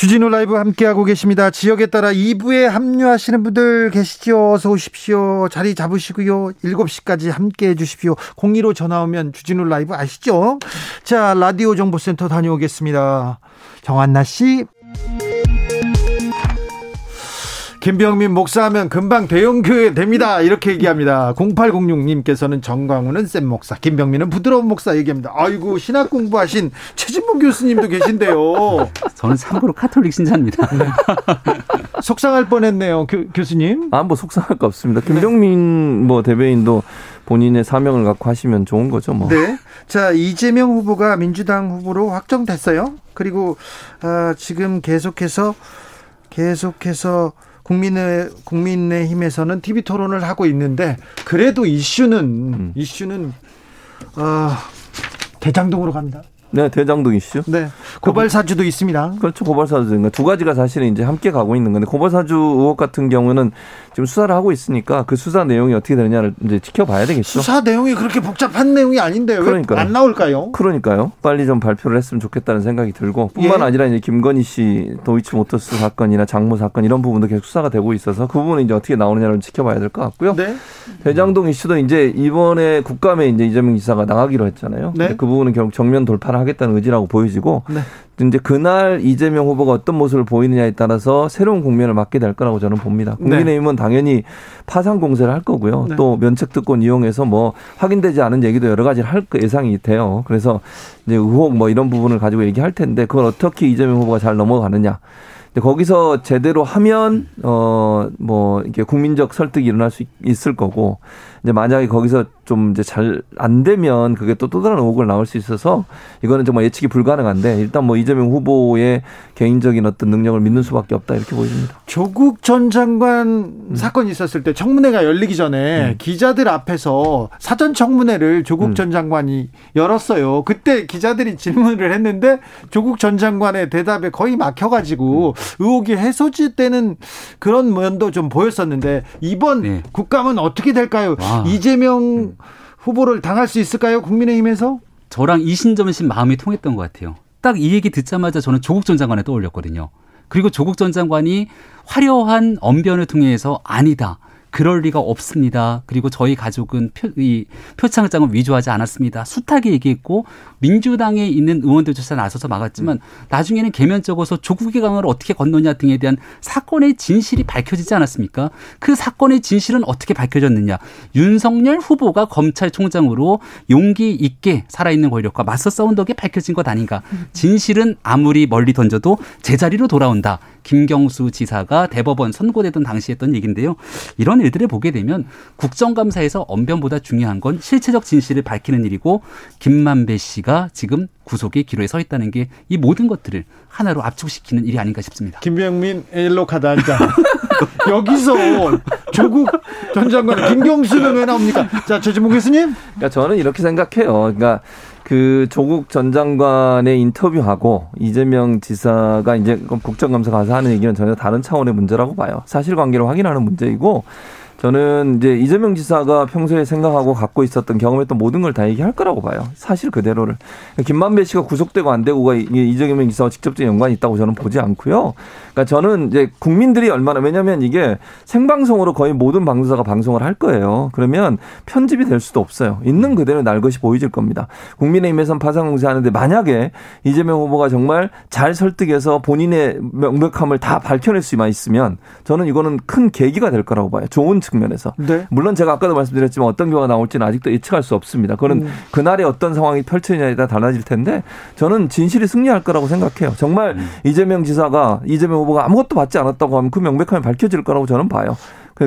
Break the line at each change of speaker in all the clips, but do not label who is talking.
주진우 라이브 함께하고 계십니다. 지역에 따라 2부에 합류하시는 분들 계시죠? 어서 오십시오. 자리 잡으시고요. 7시까지 함께해 주십시오. 02로 전화 오면 주진우 라이브 아시죠? 자, 라디오 정보센터 다녀오겠습니다. 정한나 씨. 김병민 목사하면 금방 대형교회 됩니다. 이렇게 얘기합니다. 0806님께서는 정광훈은 센 목사, 김병민은 부드러운 목사 얘기합니다. 아이고, 신학 공부하신 최진봉 교수님도 계신데요.
저는 참고로 카톨릭 신자입니다. 네.
속상할 뻔했네요, 교, 수님
아, 뭐 속상할 거 없습니다. 김병민 뭐 대변인도 본인의 사명을 갖고 하시면 좋은 거죠, 뭐.
네. 자, 이재명 후보가 민주당 후보로 확정됐어요. 그리고, 아, 지금 계속해서, 계속해서 국민의 국민의힘에서는 TV 토론을 하고 있는데 그래도 이슈는 음. 이슈는 어, 대장동으로 갑니다.
네, 대장동 이슈.
네. 고발 사주도 있습니다.
그렇죠. 고발 사주. 두 가지가 사실은 이제 함께 가고 있는 건데 고발 사주 의혹 같은 경우는 지금 수사를 하고 있으니까 그 수사 내용이 어떻게 되느냐를 이제 지켜봐야 되겠죠.
수사 내용이 그렇게 복잡한 내용이 아닌데 왜 안 나올까요?
그러니까요. 빨리 좀 발표를 했으면 좋겠다는 생각이 들고 뿐만 예. 아니라 이제 김건희 씨 도이치모터스 사건이나 장모 사건 이런 부분도 계속 수사가 되고 있어서 그 부분은 이제 어떻게 나오느냐를 지켜봐야 될 것 같고요. 네. 대장동 이슈도 이제 이번에 국감에 이제 이재명 지사가 나가기로 했잖아요. 네. 그 부분은 결국 정면 돌파를 하겠다는 의지라고 보여지고 네. 이제 그날 이재명 후보가 어떤 모습을 보이느냐에 따라서 새로운 국면을 맞게 될 거라고 저는 봅니다. 네. 국민의힘은 네. 당연히 파상 공세를 할 거고요. 네. 또 면책 특권 이용해서 뭐 확인되지 않은 얘기도 여러 가지를 할 예상이 돼요. 그래서 이제 의혹 뭐 이런 부분을 가지고 얘기할 텐데 그걸 어떻게 이재명 후보가 잘 넘어가느냐. 거기서 제대로 하면 어 뭐 이게 국민적 설득이 일어날 수 있을 거고 이제 만약에 거기서 좀 이제 잘 안 되면 그게 또 또 다른 의혹을 나올 수 있어서 이거는 정말 예측이 불가능한데 일단 뭐 이재명 후보의 개인적인 어떤 능력을 믿는 수밖에 없다 이렇게 보입니다.
조국 전 장관 음. 사건이 있었을 때 청문회가 열리기 전에 음. 기자들 앞에서 사전 청문회를 조국 음. 전 장관이 열었어요. 그때 기자들이 질문을 했는데 조국 전 장관의 대답에 거의 막혀가지고 음. 의혹이 해소지되는 그런 면도 좀 보였었는데 이번 네. 국감은 어떻게 될까요? 와. 아. 이재명 음. 후보를 당할 수 있을까요? 국민의힘에서?
저랑 이신점신 마음이 통했던 것 같아요. 딱 이 얘기 듣자마자 저는 조국 전 장관에 떠올렸거든요. 그리고 조국 전 장관이 화려한 언변을 통해서 아니다. 그럴 리가 없습니다. 그리고 저희 가족은 표, 이 표창장을 위조하지 않았습니다. 숱하게 얘기했고 민주당에 있는 의원들조차 나서서 막았지만 음. 나중에는 개면 적어서 조국의 강을 어떻게 건너냐 등에 대한 사건의 진실이 밝혀지지 않았습니까? 그 사건의 진실은 어떻게 밝혀졌느냐? 윤석열 후보가 검찰총장으로 용기 있게 살아있는 권력과 맞서 싸운 덕에 밝혀진 것 아닌가? 음. 진실은 아무리 멀리 던져도 제자리로 돌아온다. 김경수 지사가 대법원 선고되던 당시 했던 얘기인데요. 이런 일들을 보게 되면 국정감사에서 언변보다 중요한 건 실체적 진실을 밝히는 일이고 김만배 씨가 지금 구속의 기로에 서 있다는 게 이 모든 것들을 하나로 압축시키는 일이 아닌가 싶습니다.
김병민 일로 카드 한 장. 여기서 조국 전 장관 김경수는 왜 나옵니까? 자, 최진봉 교수님.
그러니까 저는 이렇게 생각해요. 그러니까 그 조국 전 장관의 인터뷰하고 이재명 지사가 이제 국정감사 가서 하는 얘기는 전혀 다른 차원의 문제라고 봐요. 사실관계를 확인하는 문제이고 저는 이제 이재명 지사가 평소에 생각하고 갖고 있었던 경험했던 모든 걸 다 얘기할 거라고 봐요. 사실 그대로를. 김만배 씨가 구속되고 안 되고가 이재명 지사와 직접적인 연관이 있다고 저는 보지 않고요. 그러니까 저는 이제 국민들이 얼마나 왜냐하면 이게 생방송으로 거의 모든 방송사가 방송을 할 거예요. 그러면 편집이 될 수도 없어요. 있는 그대로 날 것이 보여질 겁니다. 국민의힘에선 파상공세 하는데 만약에 이재명 후보가 정말 잘 설득해서 본인의 명백함을 다 밝혀낼 수만 있으면 저는 이거는 큰 계기가 될 거라고 봐요. 좋은 측면에서. 네. 물론 제가 아까도 말씀드렸지만 어떤 경우가 나올지는 아직도 예측할 수 없습니다. 그거는 음. 그날에 어떤 상황이 펼쳐지냐에 따라 달라질 텐데 저는 진실이 승리할 거라고 생각해요. 정말 음. 이재명 지사가 이재명 후보가 아무것도 받지 않았다고 하면 그 명백함이 밝혀질 거라고 저는 봐요.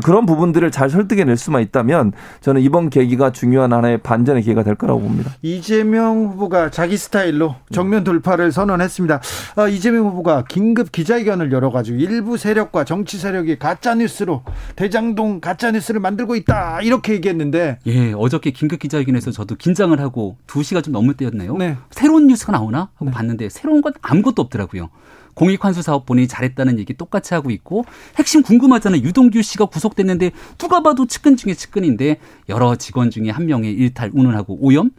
그런 부분들을 잘 설득해낼 수만 있다면 저는 이번 계기가 중요한 하나의 반전의 기회가 될 거라고 봅니다.
이재명 후보가 자기 스타일로 정면 돌파를 선언했습니다. 어, 이재명 후보가 긴급 기자회견을 열어가지고 일부 세력과 정치 세력이 가짜 뉴스로 대장동 가짜 뉴스를 만들고 있다 이렇게 얘기했는데
예 어저께 긴급 기자회견에서 저도 긴장을 하고 2 시가 좀 넘을 때였네요. 네. 새로운 뉴스가 나오나 하고 네. 봤는데 새로운 건 아무것도 없더라고요. 공익환수 사업본이 잘했다는 얘기 똑같이 하고 있고 핵심 궁금하잖아요. 유동규 씨가 구속됐는데 누가 봐도 측근 중에 측근인데 여러 직원 중에 한 명의 일탈 운운하고 오염?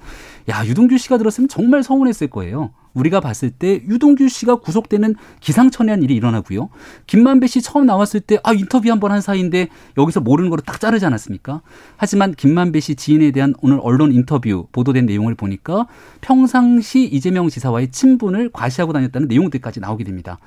야 유동규 씨가 들었으면 정말 서운했을 거예요. 우리가 봤을 때 유동규 씨가 구속되는 기상천외한 일이 일어나고요. 김만배 씨 처음 나왔을 때 아 인터뷰 한 번 한 사이인데 여기서 모르는 거로 딱 자르지 않았습니까? 하지만 김만배 씨 지인에 대한 오늘 언론 인터뷰 보도된 내용을 보니까 평상시 이재명 지사와의 친분을 과시하고 다녔다는 내용들까지 나오게 됩니다.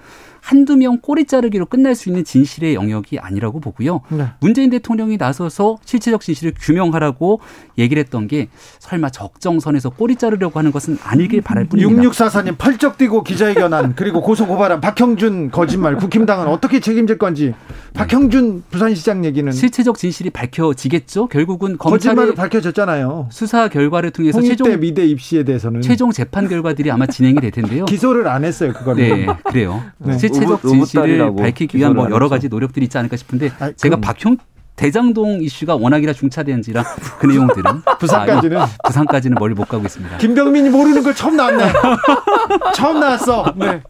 한두 명 꼬리 자르기로 끝날 수 있는 진실의 영역이 아니라고 보고요. 네. 문재인 대통령이 나서서 실체적 진실을 규명하라고 얘기를 했던 게 설마 적정선에서 꼬리 자르려고 하는 것은 아니길 바랄 뿐입니다.
6644님 펄쩍 뛰고 기자회견한 그리고 고소 고발한 박형준 거짓말 국힘당은 어떻게 책임질 건지 박형준 부산시장 얘기는
실체적 진실이 밝혀지겠죠. 결국은 검찰이
밝혀졌잖아요.
수사 결과를 통해서
최종 미대 입시에 대해서는
최종 재판 결과들이 아마 진행이 될 텐데요.
기소를 안 했어요, 그거는.
네, 그래요. 네. 실체적 진실을 밝히기 위한 뭐 여러 가지 노력들이 있지 않을까 싶은데 아니, 제가 박형 대장동 이슈가 워낙이나 중차대한지라 그 내용들은
부산까지는 아,
부산까지는 멀리 못 가고 있습니다.
김병민이 모르는 걸 처음 나왔네. 처음 나왔어. 네.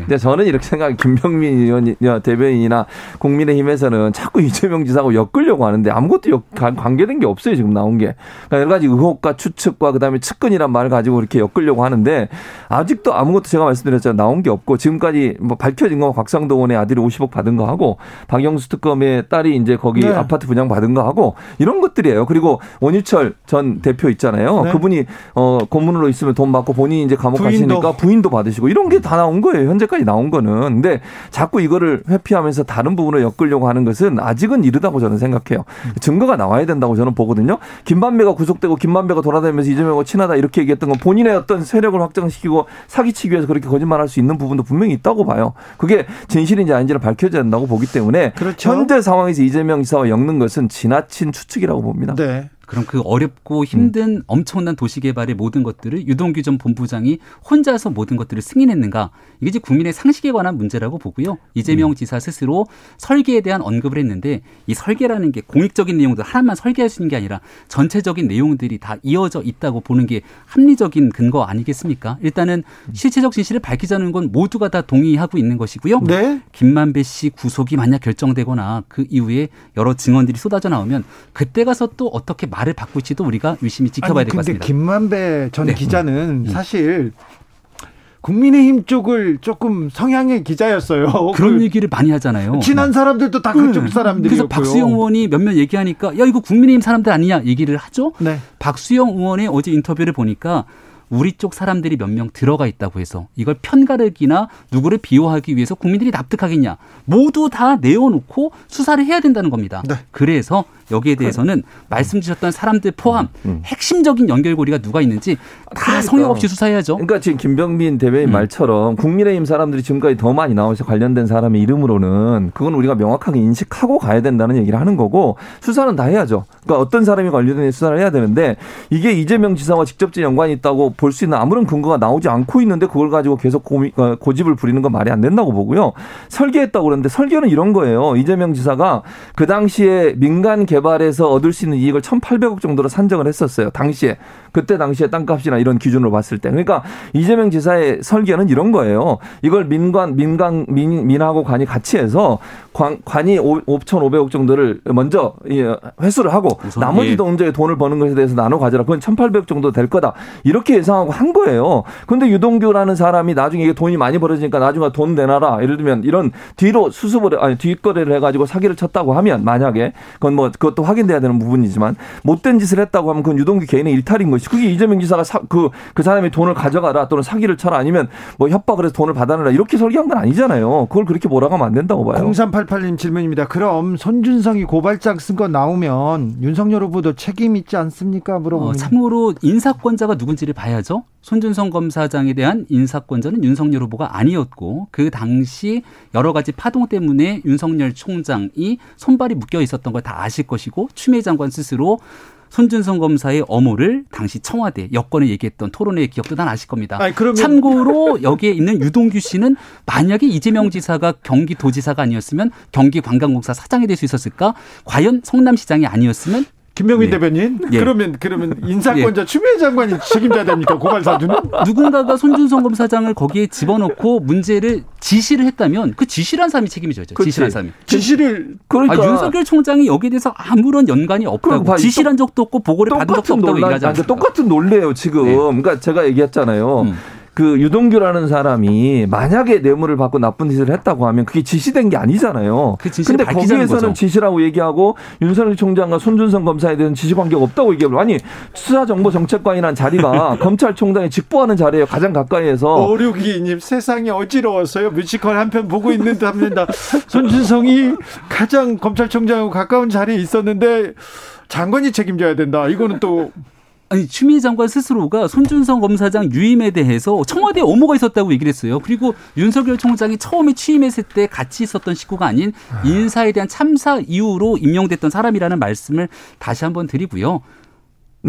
근데 저는 이렇게 생각해 김병민 의원 대변인이나 국민의힘에서는 자꾸 이재명 지사하고 엮으려고 하는데 아무것도 역, 관계된 게 없어요 지금 나온 게. 그러니까 여러 가지 의혹과 추측과 그다음에 측근이란 말을 가지고 이렇게 엮으려고 하는데 아직도 아무것도 제가 말씀드렸잖아요 나온 게 없고 지금까지 뭐 밝혀진 건 곽상도원의 아들이 50억 받은 거 하고 박영수 특검의 딸이 이제 거기 네. 아파트 분양 받은 거 하고 이런 것들이에요. 그리고 원유철 전 대표 있잖아요. 네. 그분이 어 고문으로 있으면 돈 받고 본인이 이제 감옥 부인 도. 가시니까 부인도 받으시고 이런 게 다 나온 거예요. 현재까지 나온 거는. 근데 자꾸 이거를 회피하면서 다른 부분을 엮으려고 하는 것은 아직은 이르다고 저는 생각해요. 증거가 나와야 된다고 저는 보거든요. 김만배가 구속되고 김만배가 돌아다니면서 이재명과 친하다 이렇게 얘기했던 건 본인의 어떤 세력을 확장시키고 사기치기 위해서 그렇게 거짓말할 수 있는 부분도 분명히 있다고 봐요. 그게 진실인지 아닌지를 밝혀져야 된다고 보기 때문에 그렇죠. 현재 상황에서 이재명 지사와 엮는 것은 지나친 추측이라고 봅니다.
네.
그럼 그 어렵고 힘든 음. 엄청난 도시 개발의 모든 것들을 유동규 전 본부장이 혼자서 모든 것들을 승인했는가? 이게 이제 국민의 상식에 관한 문제라고 보고요. 이재명 음. 지사 스스로 설계에 대한 언급을 했는데 이 설계라는 게 공익적인 내용들 하나만 설계할 수 있는 게 아니라 전체적인 내용들이 다 이어져 있다고 보는 게 합리적인 근거 아니겠습니까? 일단은 음. 실체적 진실을 밝히자는 건 모두가 다 동의하고 있는 것이고요.
네.
김만배 씨 구속이 만약 결정되거나 그 이후에 여러 증언들이 쏟아져 나오면 그때 가서 또 어떻게 말을 바꿀지도 우리가 유심히 지켜봐야 될 것 같습니다.
근데 김만배 전 네. 기자는 음. 사실 국민의힘 쪽을 조금 성향의 기자였어요.
그런 그 얘기를 많이 하잖아요.
친한 사람들도 다 그쪽 네. 사람들이
그래서 박수영 의원이 몇몇 얘기하니까 야 이거 국민의힘 사람들 아니냐 얘기를 하죠. 네. 박수영 의원의 어제 인터뷰를 보니까 우리 쪽 사람들이 몇 명 들어가 있다고 해서 이걸 편가르기나 누구를 비호하기 위해서 국민들이 납득하겠냐. 모두 다 내어놓고 수사를 해야 된다는 겁니다. 네. 그래서 여기에 대해서는 말씀 주셨던 사람들 포함 음, 음. 핵심적인 연결고리가 누가 있는지 다 그러니까. 성역 없이 수사해야죠.
그러니까 지금 김병민 대변인 음. 말처럼 국민의힘 사람들이 지금까지 더 많이 나와서 관련된 사람의 이름으로는 그건 우리가 명확하게 인식하고 가야 된다는 얘기를 하는 거고 수사는 다 해야죠. 그러니까 어떤 사람이 관련된 수사를 해야 되는데 이게 이재명 지사와 직접적 연관이 있다고 볼 수 있는 아무런 근거가 나오지 않고 있는데 그걸 가지고 계속 고미, 어, 고집을 부리는 건 말이 안 된다고 보고요. 설계했다고 그러는데 설계는 이런 거예요. 이재명 지사가 그 당시에 민간 개발에서 얻을 수 있는 이익을 1,800억 정도로 산정을 했었어요. 당시에. 그때 당시에 땅값이나 이런 기준으로 봤을 때. 그러니까 이재명 지사의 설계는 이런 거예요. 이걸 민관, 민간, 민, 민하고 관이 같이 해서 관, 관이 5,500억 정도를 먼저 회수를 하고 나머지 예. 돈제 돈을 버는 것에 대해서 나눠 가져라. 그건 1,800억 정도 될 거다. 이렇게 예상하고 한 거예요. 근데 유동규라는 사람이 나중에 이게 돈이 많이 벌어지니까 나중에 돈 내놔라. 예를 들면 이런 뒤로 수습을 아니 뒷거래를 해가지고 사기를 쳤다고 하면 만약에 그건 뭐 그것도 확인돼야 되는 부분이지만 못된 짓을 했다고 하면 그건 유동규 개인의 일탈인 것이 그게 이재명 지사가 그그 그 사람이 돈을 가져가라 또는 사기를 쳐라 아니면 뭐 협박을 해서 돈을 받아내라 이렇게 설계한 건 아니잖아요. 그걸 그렇게 몰아가면 안 된다고 봐요.
0388님 질문입니다. 그럼 손준성이 고발장 쓴 거 나오면 윤석열 후보도 책임 있지 않습니까? 물어보면. 어,
참고로 인사권자가 누군지를 봐야 봐야죠. 손준성 검사장에 대한 인사권자는 윤석열 후보가 아니었고 그 당시 여러 가지 파동 때문에 윤석열 총장이 손발이 묶여 있었던 걸 다 아실 것이고 추미애 장관 스스로 손준성 검사의 어모를 당시 청와대 여권에 얘기했던 토론회 기억도 다 나실 겁니다. 아니, 그러면... 참고로 여기에 있는 유동규 씨는 만약에 이재명 지사가 경기도지사가 아니었으면 경기관광공사 사장이 될 수 있었을까? 과연 성남시장이 아니었으면
김명민 네. 대변인 예. 그러면 그러면 인사권자 예. 추미애 장관이 책임져야 됩니까 고발 사주는?
누군가가 손준성 검사장을 거기에 집어넣고 문제를 지시를 했다면 그 지시란 사람이 책임져야죠. 지시란 사람이.
지시를
그러니까 아, 윤석열 총장이 여기에 대해서 아무런 연관이 없다고 지시란 적도 없고 보고를 받은 적도 없다고 얘기하지 않습니까?
똑같은 논리예요 지금. 네. 그러니까 제가 얘기했잖아요. 음. 그 유동규라는 사람이 만약에 뇌물을 받고 나쁜 짓을 했다고 하면 그게 지시된 게 아니잖아요. 그 근데 거기에서는 거죠. 지시라고 얘기하고 윤석열 총장과 손준성 검사에 대한 지시 관계가 없다고 얘기하고 아니 수사정보정책관이라는 자리가 검찰총장이 직보하는 자리에 가장 가까이에서
오류기님 세상이 어지러웠어요. 뮤지컬 한 편 보고 있는데 합니다. 손준성이 가장 검찰총장하고 가까운 자리에 있었는데 장관이 책임져야 된다. 이거는 또
아니 추미애 장관 스스로가 손준성 검사장 유임에 대해서 청와대에 업무가 있었다고 얘기를 했어요. 그리고 윤석열 총장이 처음에 취임했을 때 같이 있었던 식구가 아닌 인사에 대한 참사 이후로 임명됐던 사람이라는 말씀을 다시 한번 드리고요.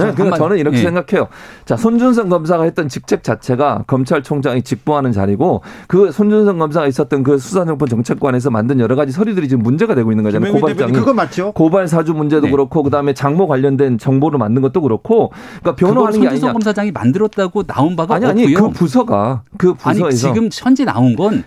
네, 그러니까 저는 이렇게 예. 생각해요. 자, 손준성 검사가 했던 직책 자체가 검찰총장이 직보하는 자리고 그 손준성 검사가 있었던 그 수사정보 정책관에서 만든 여러 가지 서류들이 지금 문제가 되고 있는 거잖아요.
고발장이 그거 맞죠?
고발 사주 문제도 네. 그렇고 그다음에 장모 관련된 정보를 만든 것도 그렇고 그러니까 변호하는 게 아니냐.
손준성 검사장이 만들었다고 나온 바가
아니,
아니,
없고요. 그 부서가 그 부서에서
아니, 지금 현재 나온 건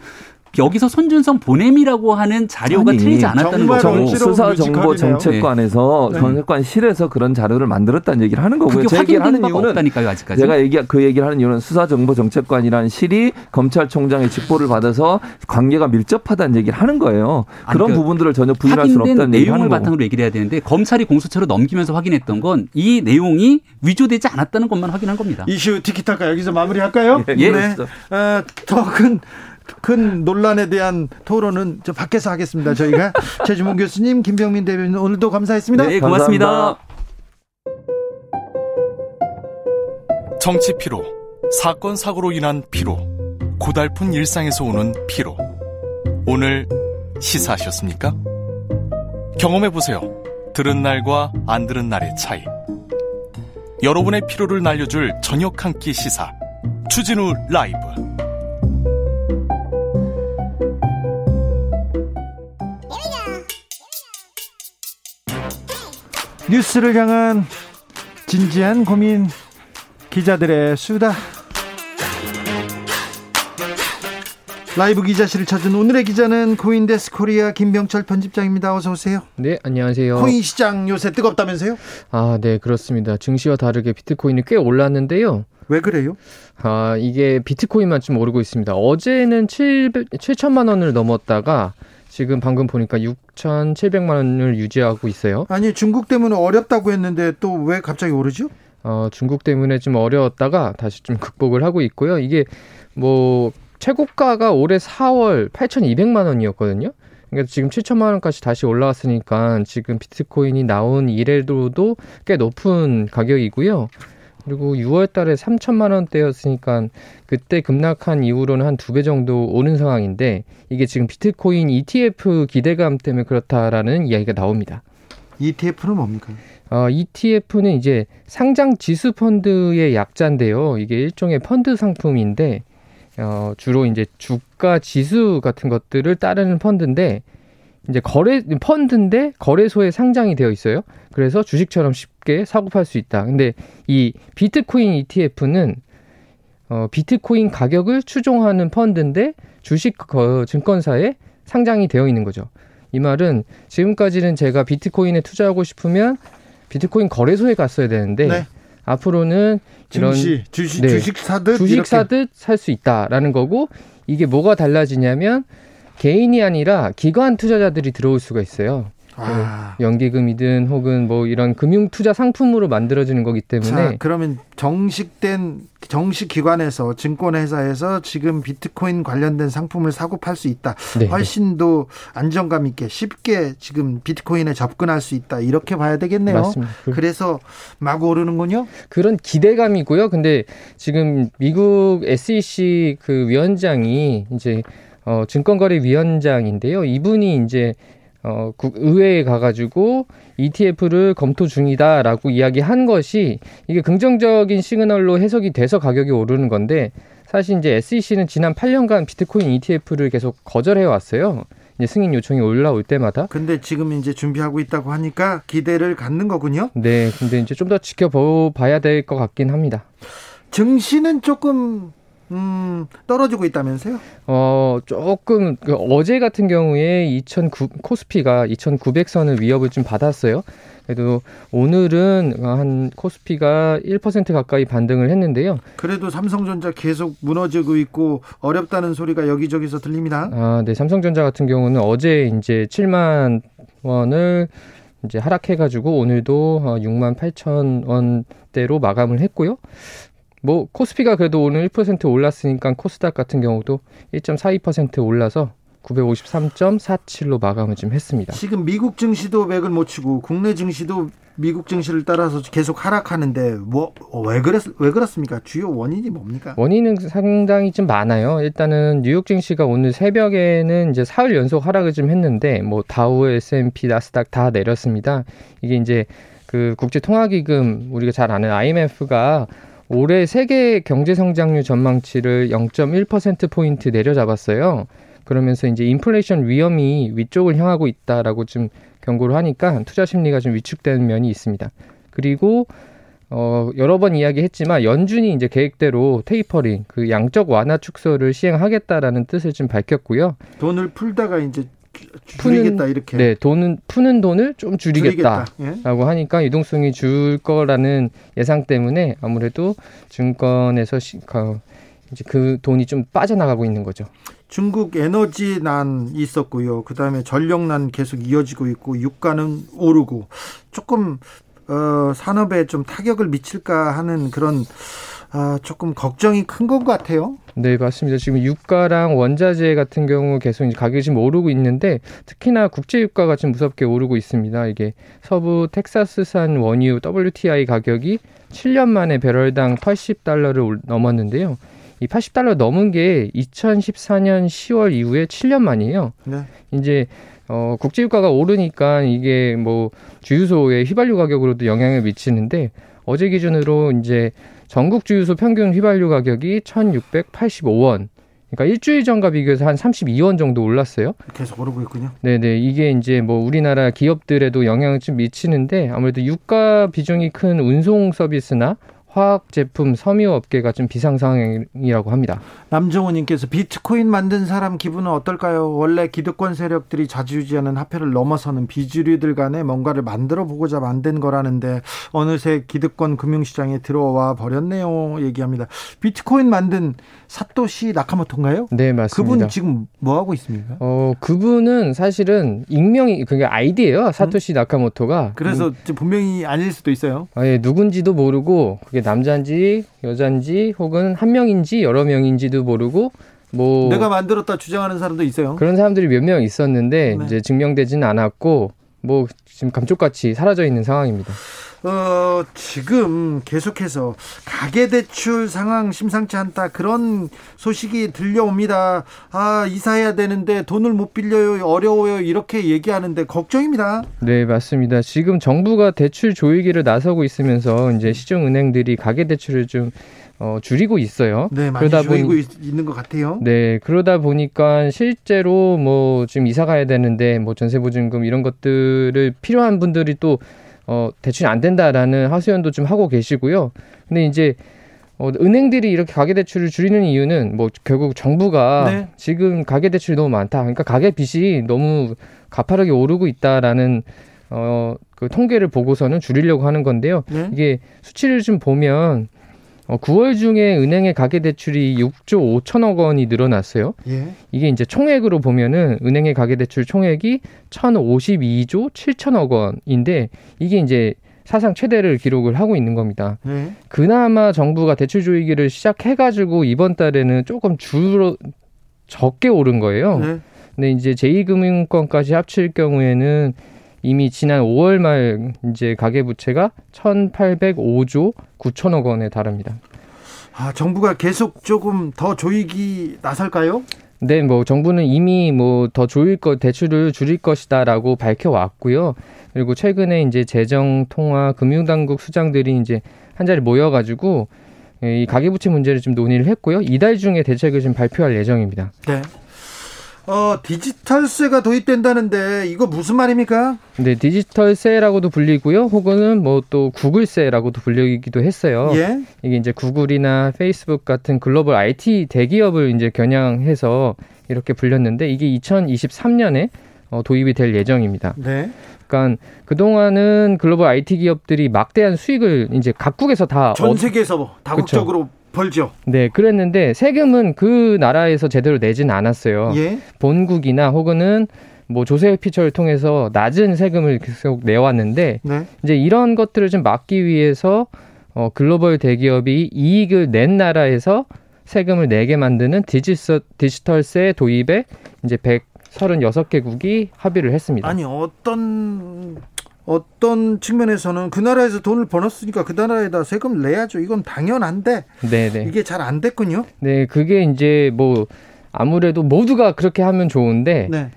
여기서 손준성 보냄이라고 하는 자료가 아니, 틀리지 않았다는 거죠.
수사 정보 정책관에서 네. 정책관실에서 그런 자료를 만들었다는 얘기를 하는 거고요.
제 얘기를 하는 이유는 없다니까요, 아직까지.
제가 얘기 그 얘기를 하는 이유는 수사 정보 정책관이라는 실이 검찰총장의 직보를 받아서 관계가 밀접하다는 얘기를 하는 거예요. 그런 그러니까 부분들을 전혀 부인할 수는 없다는
얘기를 내용을 바탕으로 얘기를 해야 되는데 검찰이 공수처로 넘기면서 확인했던 건 이 내용이 위조되지 않았다는 것만 확인한 겁니다.
이슈 티키타카 여기서 마무리할까요?
예. 네.
어, 더큰 큰 논란에 대한 토론은 저 밖에서 하겠습니다. 저희가 최주문 교수님, 김병민 대변인 오늘도 감사했습니다.
네, 고맙습니다. 감사합니다.
정치 피로, 사건 사고로 인한 피로, 고달픈 일상에서 오는 피로. 오늘 시사하셨습니까? 경험해 보세요. 들은 날과 안 들은 날의 차이. 여러분의 피로를 날려줄 저녁 한 끼 시사. 주진우 라이브.
뉴스를 향한 진지한 고민 기자들의 수다 라이브 기자실을 찾은 오늘의 기자는 코인데스크 코리아 김병철 편집장입니다. 어서 오세요.
네, 안녕하세요.
코인 시장 요새 뜨겁다면서요?
아, 네, 그렇습니다. 증시와 다르게 비트코인이 꽤 올랐는데요.
왜 그래요?
아, 이게 비트코인만 좀 오르고 있습니다. 어제는 7 7천만 원을 넘었다가 지금 방금 보니까 6,700만 원을 유지하고 있어요.
아니 중국 때문에 어렵다고 했는데 또 왜 갑자기 오르죠?
어, 중국 때문에 좀 어려웠다가 다시 좀 극복을 하고 있고요. 이게 뭐 최고가가 올해 4월 8,200만 원이었거든요. 그러니까 지금 7천만 원까지 다시 올라왔으니까 지금 비트코인이 나온 이래로도 꽤 높은 가격이고요. 그리고 6월 달에 3천만 원대였으니까 그때 급락한 이후로는 한 두 배 정도 오는 상황인데 이게 지금 비트코인 ETF 기대감 때문에 그렇다라는 이야기가 나옵니다.
ETF는 뭡니까?
어, ETF는 이제 상장 지수 펀드의 약자인데요. 이게 일종의 펀드 상품인데 어, 주로 이제 주가 지수 같은 것들을 따르는 펀드인데 이제 거래 펀드인데 거래소에 상장이 되어 있어요. 그래서 주식처럼 쉽게 사고 팔 수 있다. 근데 이 비트코인 ETF는 어, 비트코인 가격을 추종하는 펀드인데 주식 거, 증권사에 상장이 되어 있는 거죠. 이 말은 지금까지는 제가 비트코인에 투자하고 싶으면 비트코인 거래소에 갔어야 되는데 네. 앞으로는
이런 증시, 주식, 네, 주식 사듯
주식 사듯 살 수 있다라는 거고 이게 뭐가 달라지냐면 개인이 아니라 기관 투자자들이 들어올 수가 있어요. 아. 연기금이든 혹은 뭐 이런 금융 투자 상품으로 만들어지는 거기 때문에 자,
그러면 정식된 정식 기관에서 증권회사에서 지금 비트코인 관련된 상품을 사고 팔 수 있다. 네, 네. 훨씬 더 안정감 있게 쉽게 지금 비트코인에 접근할 수 있다. 이렇게 봐야 되겠네요. 맞습니다. 그 그래서 막 오르는군요.
그런 기대감이고요. 근데 지금 미국 SEC 그 위원장이 이제 어 증권거래위원장인데요. 이분이 이제 어, 의회에 가가지고 ETF를 검토 중이다라고 이야기한 것이 이게 긍정적인 시그널로 해석이 돼서 가격이 오르는 건데 사실 이제 SEC는 지난 8년간 비트코인 ETF를 계속 거절해 왔어요. 이제 승인 요청이 올라올 때마다.
근데 지금 이제 준비하고 있다고 하니까 기대를 갖는 거군요.
네, 근데 이제 좀 더 지켜봐야 될 것 같긴 합니다.
증시는 조금 음, 떨어지고 있다면서요?
어, 조금 그 어제 같은 경우에 2009 코스피가 2,900선을 위협을 좀 받았어요. 그래도 오늘은 한 코스피가 1% 가까이 반등을 했는데요.
그래도 삼성전자 계속 무너지고 있고 어렵다는 소리가 여기저기서 들립니다.
아, 네. 삼성전자 같은 경우는 어제 이제 7만 원을 이제 하락해가지고 오늘도 6만 8천 원대로 마감을 했고요. 뭐 코스피가 그래도 오늘 1% 올랐으니까 코스닥 같은 경우도 1.42% 올라서 953.47로 마감을 좀 했습니다.
지금 미국 증시도 맥을 못 치고 국내 증시도 미국 증시를 따라서 계속 하락하는데 뭐 왜 그랬 왜 그렇습니까? 주요 원인이 뭡니까?
원인은 상당히 좀 많아요. 일단은 뉴욕 증시가 오늘 새벽에는 이제 사흘 연속 하락을 좀 했는데 뭐 다우, S&P, 나스닥 다 내렸습니다. 이게 이제 그 국제 통화 기금 우리가 잘 아는 IMF가 올해 세계 경제 성장률 전망치를 0.1% 포인트 내려잡았어요. 그러면서 이제 인플레이션 위험이 위쪽을 향하고 있다라고 좀 경고를 하니까 투자 심리가 좀 위축되는 면이 있습니다. 그리고 어, 여러 번 이야기했지만 연준이 이제 계획대로 테이퍼링, 그 양적 완화 축소를 시행하겠다라는 뜻을 좀 밝혔고요.
돈을 풀다가 이제 줄이겠다 푸는, 이렇게.
네, 돈은 푸는 돈을 좀 줄이겠다라고 줄이겠다. 예? 하니까 유동성이 줄 거라는 예상 때문에 아무래도 증권에서 시, 이제 그 돈이 좀 빠져나가고 있는 거죠.
중국 에너지 난 있었고요. 그다음에 전력 난 계속 이어지고 있고 유가는 오르고 조금 어, 산업에 좀 타격을 미칠까 하는 그런 아, 조금 걱정이 큰 것 같아요.
네, 맞습니다. 지금 유가랑 원자재 같은 경우 계속 이제 가격이 지금 오르고 있는데 특히나 국제 유가가 좀 무섭게 오르고 있습니다. 이게 서부 텍사스산 원유 WTI 가격이 7년 만에 배럴당 80달러를 넘었는데요. 이 80달러 넘은 게 2014년 10월 이후에 7년 만이에요. 네. 이제 어, 국제 유가가 오르니까 이게 뭐 주유소의 휘발유 가격으로도 영향을 미치는데 어제 기준으로 이제 전국 주유소 평균 휘발유 가격이 1,685원. 그러니까 일주일 전과 비교해서 한 32원 정도 올랐어요.
계속 오르고 있군요.
네네. 이게 이제 뭐 우리나라 기업들에도 영향을 좀 미치는데 아무래도 유가 비중이 큰 운송 서비스나 화학 제품 섬유 업계가 좀 비상 상황이라고 합니다.
남정호 님께서 비트코인 만든 사람 기분은 어떨까요? 원래 기득권 세력들이 자주유지하는 화폐를 넘어서는 비주류들 간에 뭔가를 만들어 보고자 만든 거라는데 어느새 기득권 금융 시장에 들어와 버렸네요. 얘기합니다. 비트코인 만든 사토시 나카모토인가요?
네 맞습니다.
그분 지금 뭐 하고 있습니까?
어 그분은 사실은 익명이 그게 아이디예요. 사토시 음? 나카모토가.
그래서 음. 분명히 아닐 수도 있어요.
아, 예, 누군지도 모르고 그게 그게 남자인지 여자인지 혹은 한 명인지 여러 명인지도 모르고 뭐
내가 만들었다 주장하는 사람도 있어요.
그런 사람들이 몇 명 있었는데 네. 이제 증명되지는 않았고 뭐 지금 감쪽같이 사라져 있는 상황입니다.
어, 지금 계속해서 가계대출 상황 심상치 않다. 그런 소식이 들려옵니다. 아, 이사해야 되는데 돈을 못 빌려요. 어려워요. 이렇게 얘기하는데 걱정입니다.
네, 맞습니다. 지금 정부가 대출 조이기를 나서고 있으면서 이제 시중은행들이 가계대출을 좀 어, 줄이고 있어요.
네, 많이 그러다 줄이고 보니, 있 는 것 같아요.
네, 그러다 보니까 실제로 뭐 지금 이사 가야 되는데 뭐 전세 보증금 이런 것들을 필요한 분들이 또 어, 대출이 안 된다라는 하소연도 좀 하고 계시고요. 근데 이제 어, 은행들이 이렇게 가계 대출을 줄이는 이유는 뭐 결국 정부가 네. 지금 가계 대출이 너무 많다. 그러니까 가계 빚이 너무 가파르게 오르고 있다라는 어, 그 통계를 보고서는 줄이려고 하는 건데요. 네. 이게 수치를 좀 보면 어, 9월 중에 은행의 가계 대출이 6조 5천억 원이 늘어났어요. 예. 이게 이제 총액으로 보면은 은행의 가계 대출 총액이 1,052조 7천억 원인데 이게 이제 사상 최대를 기록을 하고 있는 겁니다. 네. 그나마 정부가 대출 조이기를 시작해가지고 이번 달에는 조금 줄어 적게 오른 거예요. 네. 근데 이제 제2금융권까지 합칠 경우에는 이미 지난 5월 말 이제 가계 부채가 1,805조 9천억 원에 달합니다.
아, 정부가 계속 조금 더 조이기 나설까요?
네, 뭐 정부는 이미 뭐 더 조일 것 대출을 줄일 것이다라고 밝혀왔고요. 그리고 최근에 이제 재정 통화 금융당국 수장들이 이제 한 자리 모여가지고 이 가계부채 문제를 좀 논의를 했고요. 이달 중에 대책을 좀 발표할 예정입니다.
네. 어, 디지털세가 도입된다는데 이거 무슨 말입니까?
네, 디지털세라고도 불리고요. 혹은 뭐 또 구글세라고도 불리기도 했어요. 예? 이게 이제 구글이나 페이스북 같은 글로벌 IT 대기업을 이제 겨냥해서 이렇게 불렸는데 이게 2023년에 어, 도입이 될 예정입니다. 네. 그러니까 그동안은 글로벌 IT 기업들이 막대한 수익을 이제 각국에서 다
전 세계에서 다국적으로 그쵸. 벌죠.
네, 그랬는데 세금은 그 나라에서 제대로 내진 않았어요. 예? 본국이나 혹은은 뭐 조세 피처를 통해서 낮은 세금을 계속 내왔는데 네. 이제 이런 것들을 좀 막기 위해서 어, 글로벌 대기업이 이익을 낸 나라에서 세금을 내게 만드는 디지털, 디지털세 도입에 이제 136개국이 합의를 했습니다.
아니 어떤 어떤 측면에서는 그 나라에서 돈을 벌었으니까 그 나라에다 세금을 내야죠. 이건 당연한데 네네. 이게 잘 안 됐군요.
네, 그게 이제 뭐 아무래도 모두가 그렇게 하면 좋은데 네.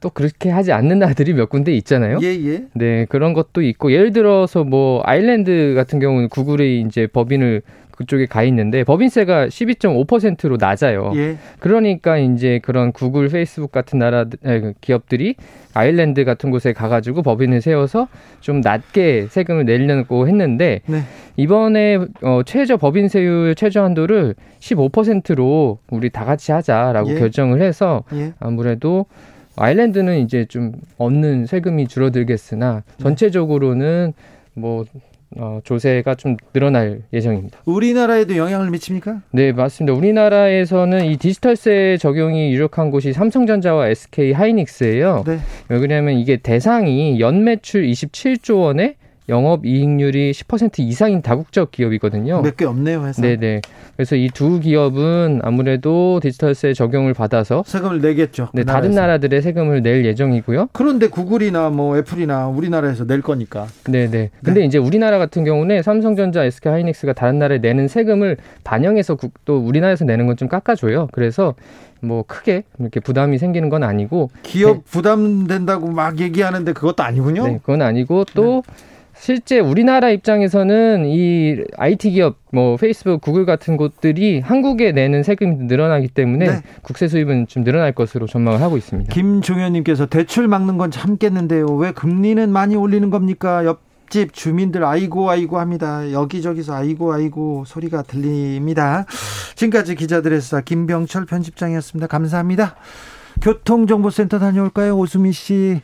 또 그렇게 하지 않는 나라들이 몇 군데 있잖아요. 예, 예. 네, 그런 것도 있고 예를 들어서 뭐 아일랜드 같은 경우는 구글이 이제 법인을 그쪽에 가 있는데 법인세가 12.5%로 낮아요. 예. 그러니까 이제 그런 구글, 페이스북 같은 나라 그 기업들이 아일랜드 같은 곳에 가가지고 법인을 세워서 좀 낮게 세금을 내려고 했는데 네. 이번에 어, 최저 법인세율 최저 한도를 15%로 우리 다 같이 하자라고 예. 결정을 해서 예. 아무래도 아일랜드는 이제 좀 얻는 세금이 줄어들겠으나 네. 전체적으로는 뭐 어, 조세가 좀 늘어날 예정입니다.
우리나라에도 영향을 미칩니까?
네, 맞습니다. 우리나라에서는 이 디지털세 적용이 유력한 곳이 삼성전자와 SK 하이닉스예요. 네. 왜 그러냐면 이게 대상이 연매출 27조 원에 영업 이익률이 10% 이상인 다국적 기업이거든요.
몇 개 없네요, 회사.
네 네. 그래서 이 두 기업은 아무래도 디지털세 적용을 받아서
세금을 내겠죠.
네, 그 다른 나라들의 세금을 낼 예정이고요.
그런데 구글이나 뭐 애플이나 우리나라에서 낼 거니까.
네 네. 근데 네. 이제 우리나라 같은 경우는 삼성전자, SK 하이닉스가 다른 나라에 내는 세금을 반영해서 또 우리나라에서 내는 건 좀 깎아줘요. 그래서 뭐 크게 이렇게 부담이 생기는 건 아니고
기업 네. 부담된다고 막 얘기하는데 그것도 아니군요.
네, 그건 아니고 또 네. 실제 우리나라 입장에서는 이 IT 기업 뭐 페이스북, 구글 같은 곳들이 한국에 내는 세금이 늘어나기 때문에 네. 국세 수입은 좀 늘어날 것으로 전망을 하고 있습니다.
김종현님께서 대출 막는 건 참겠는데요. 왜 금리는 많이 올리는 겁니까? 옆집 주민들 아이고 아이고 합니다. 여기저기서 아이고 아이고 소리가 들립니다. 지금까지 기자들의 수사 김병철 편집장이었습니다. 감사합니다. 교통정보센터 다녀올까요, 오수미 씨?